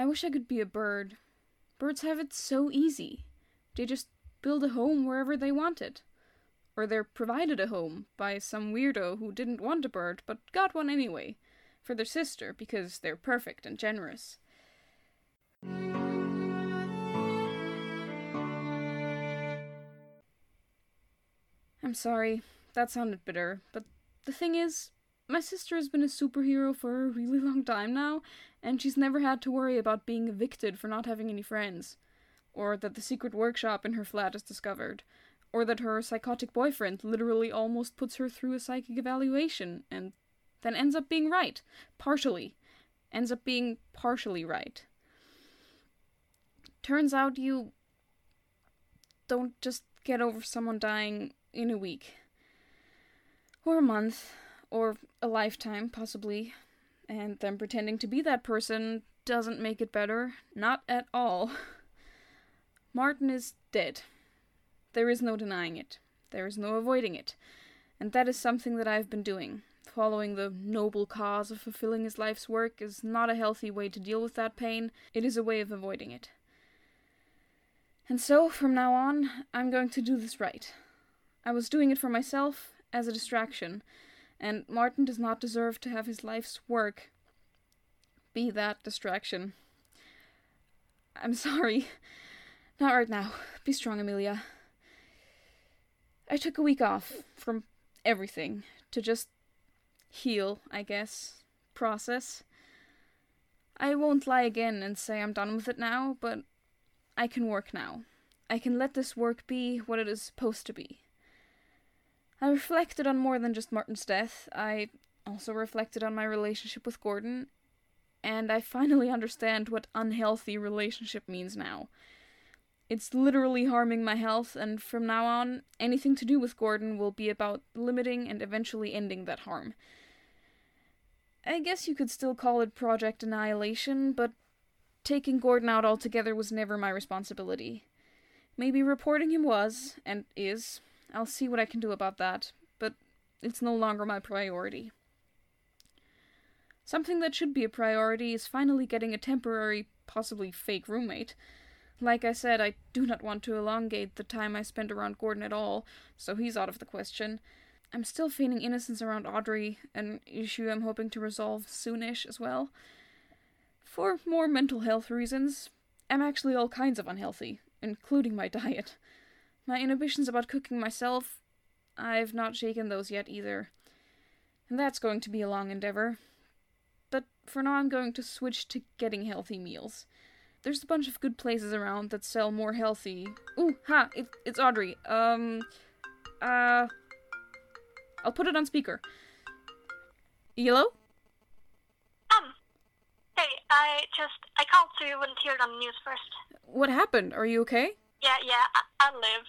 I wish I could be a bird. Birds have it so easy. They just build a home wherever they want it. Or they're provided a home by some weirdo who didn't want a bird but got one anyway, for their sister because they're perfect and generous. I'm sorry, that sounded bitter, but the thing is, my sister has been a superhero for a really long time now, and she's never had to worry about being evicted for not having any friends, or that the secret workshop in her flat is discovered, or that her psychotic boyfriend literally almost puts her through a psychic evaluation and then ends up being right, partially. Ends up being partially right. Turns out you don't just get over someone dying in a week, or a month, or a lifetime, possibly, and then pretending to be that person doesn't make it better. Not at all. Martin is dead. There is no denying it. There is no avoiding it. And that is something that I've been doing. Following the noble cause of fulfilling his life's work is not a healthy way to deal with that pain, it is a way of avoiding it. And so, from now on, I'm going to do this right. I was doing it for myself, as a distraction, and Martin does not deserve to have his life's work be that distraction. I'm sorry. Not right now. Be strong, Amelia. I took a week off from everything to just heal, I guess, process. I won't lie again and say I'm done with it now, but I can work now. I can let this work be what it is supposed to be. I reflected on more than just Martin's death. I also reflected on my relationship with Gordon, and I finally understand what unhealthy relationship means now. It's literally harming my health, and from now on, anything to do with Gordon will be about limiting and eventually ending that harm. I guess you could still call it Project Annihilation, but taking Gordon out altogether was never my responsibility. Maybe reporting him was, and is, I'll see what I can do about that, but it's no longer my priority. Something that should be a priority is finally getting a temporary, possibly fake roommate. Like I said, I do not want to elongate the time I spend around Gordon at all, so he's out of the question. I'm still feigning innocence around Audrey, an issue I'm hoping to resolve soonish as well. For more mental health reasons, I'm actually all kinds of unhealthy, including my diet. My inhibitions about cooking myself, I've not shaken those yet either. And that's going to be a long endeavor. But for now, I'm going to switch to getting healthy meals. There's a bunch of good places around that sell more healthy. Ooh, ha! It, it's Audrey. Um, uh, I'll put it on speaker. Hello? Um, hey, I just, I called so you wouldn't hear it on the news first. What happened? Are you okay? Yeah, yeah, I, I live.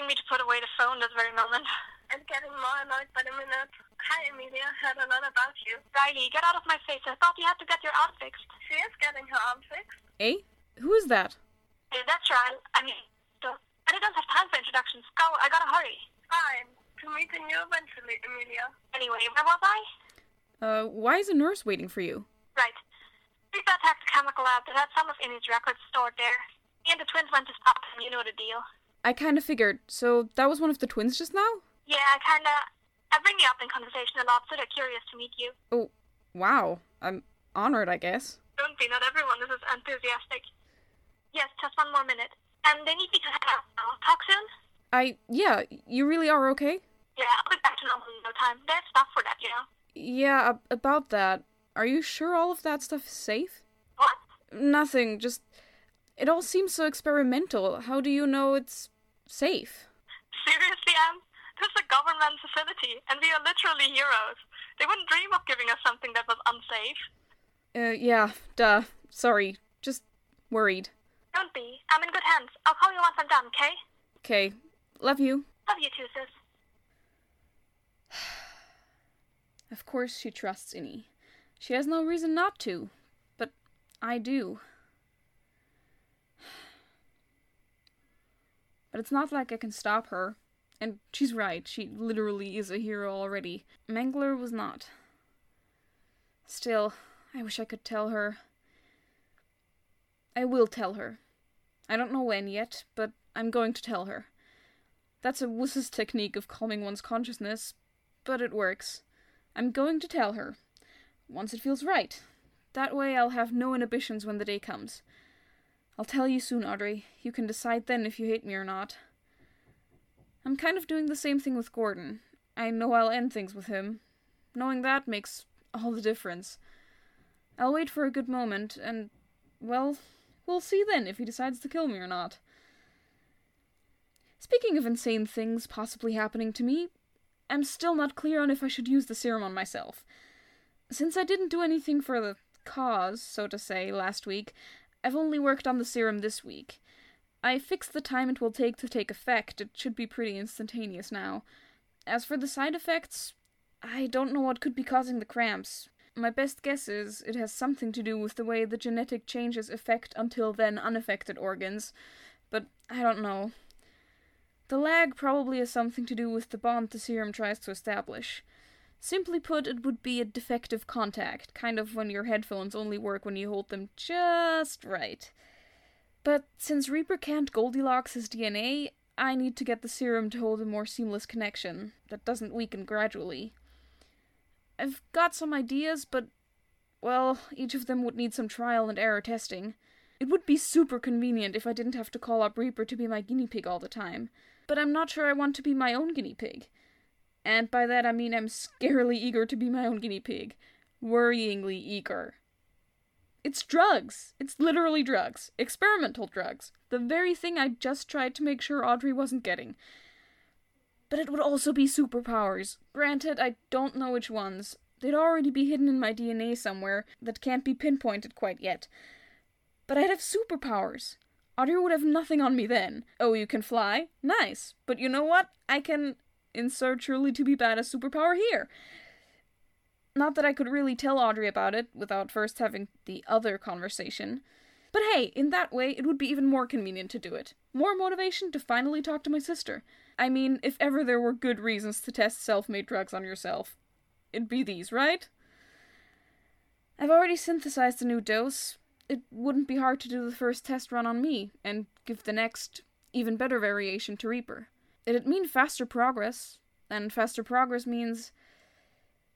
There's a nurse urging me to put away the phone this very moment. I'm getting more annoyed by the minute. Hi, Amelia. Heard a lot about you. Riley, get out of my face. I thought you had to get your arm fixed. She is getting her arm fixed. Eh? Who is that? Hey, that's right. I mean, so, I don't have time for introductions. Go, I gotta hurry. Fine. To meeting you eventually, Amelia. Anyway, where was I? Uh, why is a nurse waiting for you? Right. Rita attacked the chemical lab that had some of Innie's records stored there. He and the twins went to stop him, you know the deal. I kind of figured. So that was one of the twins just now? Yeah, I kinda. I bring you up in conversation a lot, so they're curious to meet you. Oh, wow. I'm honored, I guess. Don't be, not everyone is as enthusiastic. Yes, just one more minute. And they need me to head out now. Talk soon? I, yeah, you really are okay? Yeah, I'll be back to normal in no time. Have stuff for that, you know. Yeah, ab- about that. Are you sure all of that stuff is safe? What? Nothing, just. It all seems so experimental. How do you know it's safe? Seriously, Anne? This is a government facility, and we are literally heroes. They wouldn't dream of giving us something that was unsafe. Uh, yeah, duh. Sorry. Just worried. Don't be. I'm in good hands. I'll call you once I'm done, okay? Okay. Love you. Love you too, sis. Of course she trusts Innie. She has no reason not to. But I do. But it's not like I can stop her. And she's right, she literally is a hero already. Mengler was not. Still, I wish I could tell her. I will tell her. I don't know when yet, but I'm going to tell her. That's a wuss's technique of calming one's consciousness, but it works. I'm going to tell her. Once it feels right. That way I'll have no inhibitions when the day comes. I'll tell you soon, Audrey. You can decide then if you hate me or not. I'm kind of doing the same thing with Gordon. I know I'll end things with him. Knowing that makes all the difference. I'll wait for a good moment, and, well, we'll see then if he decides to kill me or not. Speaking of insane things possibly happening to me, I'm still not clear on if I should use the serum on myself. Since I didn't do anything for the cause, so to say, last week, I've only worked on the serum this week. I fixed the time it will take to take effect. It should be pretty instantaneous now. As for the side effects, I don't know what could be causing the cramps. My best guess is it has something to do with the way the genetic changes affect until then unaffected organs, but I don't know. The lag probably has something to do with the bond the serum tries to establish. Simply put, it would be a defective contact, kind of when your headphones only work when you hold them just right. But since Reaper can't Goldilocks his DNA, I need to get the serum to hold a more seamless connection that doesn't weaken gradually. I've got some ideas, but, well, each of them would need some trial and error testing. It would be super convenient if I didn't have to call up Reaper to be my guinea pig all the time, but I'm not sure I want to be my own guinea pig. And by that I mean I'm scarily eager to be my own guinea pig. Worryingly eager. It's drugs. It's literally drugs. Experimental drugs. The very thing I just tried to make sure Audrey wasn't getting. But it would also be superpowers. Granted, I don't know which ones. They'd already be hidden in my DNA somewhere that can't be pinpointed quite yet. But I'd have superpowers. Audrey would have nothing on me then. Oh, you can fly? Nice. But you know what? I can insert truly to be bad as superpower here. Not that I could really tell Audrey about it without first having the other conversation. But hey, in that way, it would be even more convenient to do it. More motivation to finally talk to my sister. I mean, if ever there were good reasons to test self made drugs on yourself, it'd be these, right? I've already synthesized a new dose. It wouldn't be hard to do the first test run on me, and give the next, even better variation to Reaper. It'd mean faster progress, and faster progress means.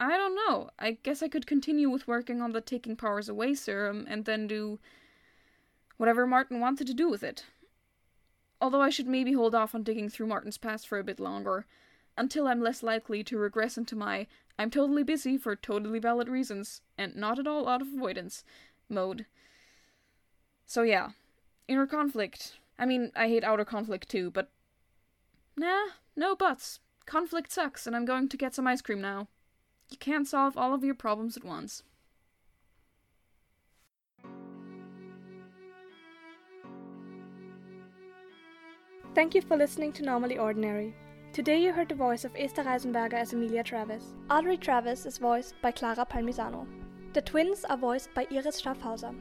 I don't know. I guess I could continue with working on the Taking Powers Away serum and then do whatever Martin wanted to do with it. Although I should maybe hold off on digging through Martin's past for a bit longer, until I'm less likely to regress into my I'm totally busy for totally valid reasons, and not at all out of avoidance mode. So yeah, inner conflict. I mean, I hate outer conflict too, but Nah, no buts. Conflict sucks, and I'm going to get some ice cream now. You can't solve all of your problems at once. Thank you for listening to Normally Ordinary. Today you heard the voice of Esther Reisenberger as Amelia Travis. Audrey Travis is voiced by Clara Palmisano. The twins are voiced by Iris Schaffhauser.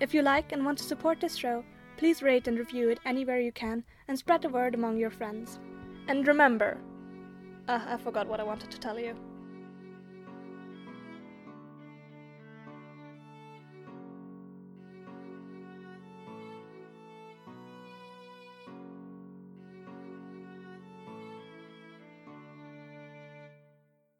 If you like and want to support this show, please rate and review it anywhere you can and spread the word among your friends. And remember, uh, I forgot what I wanted to tell you.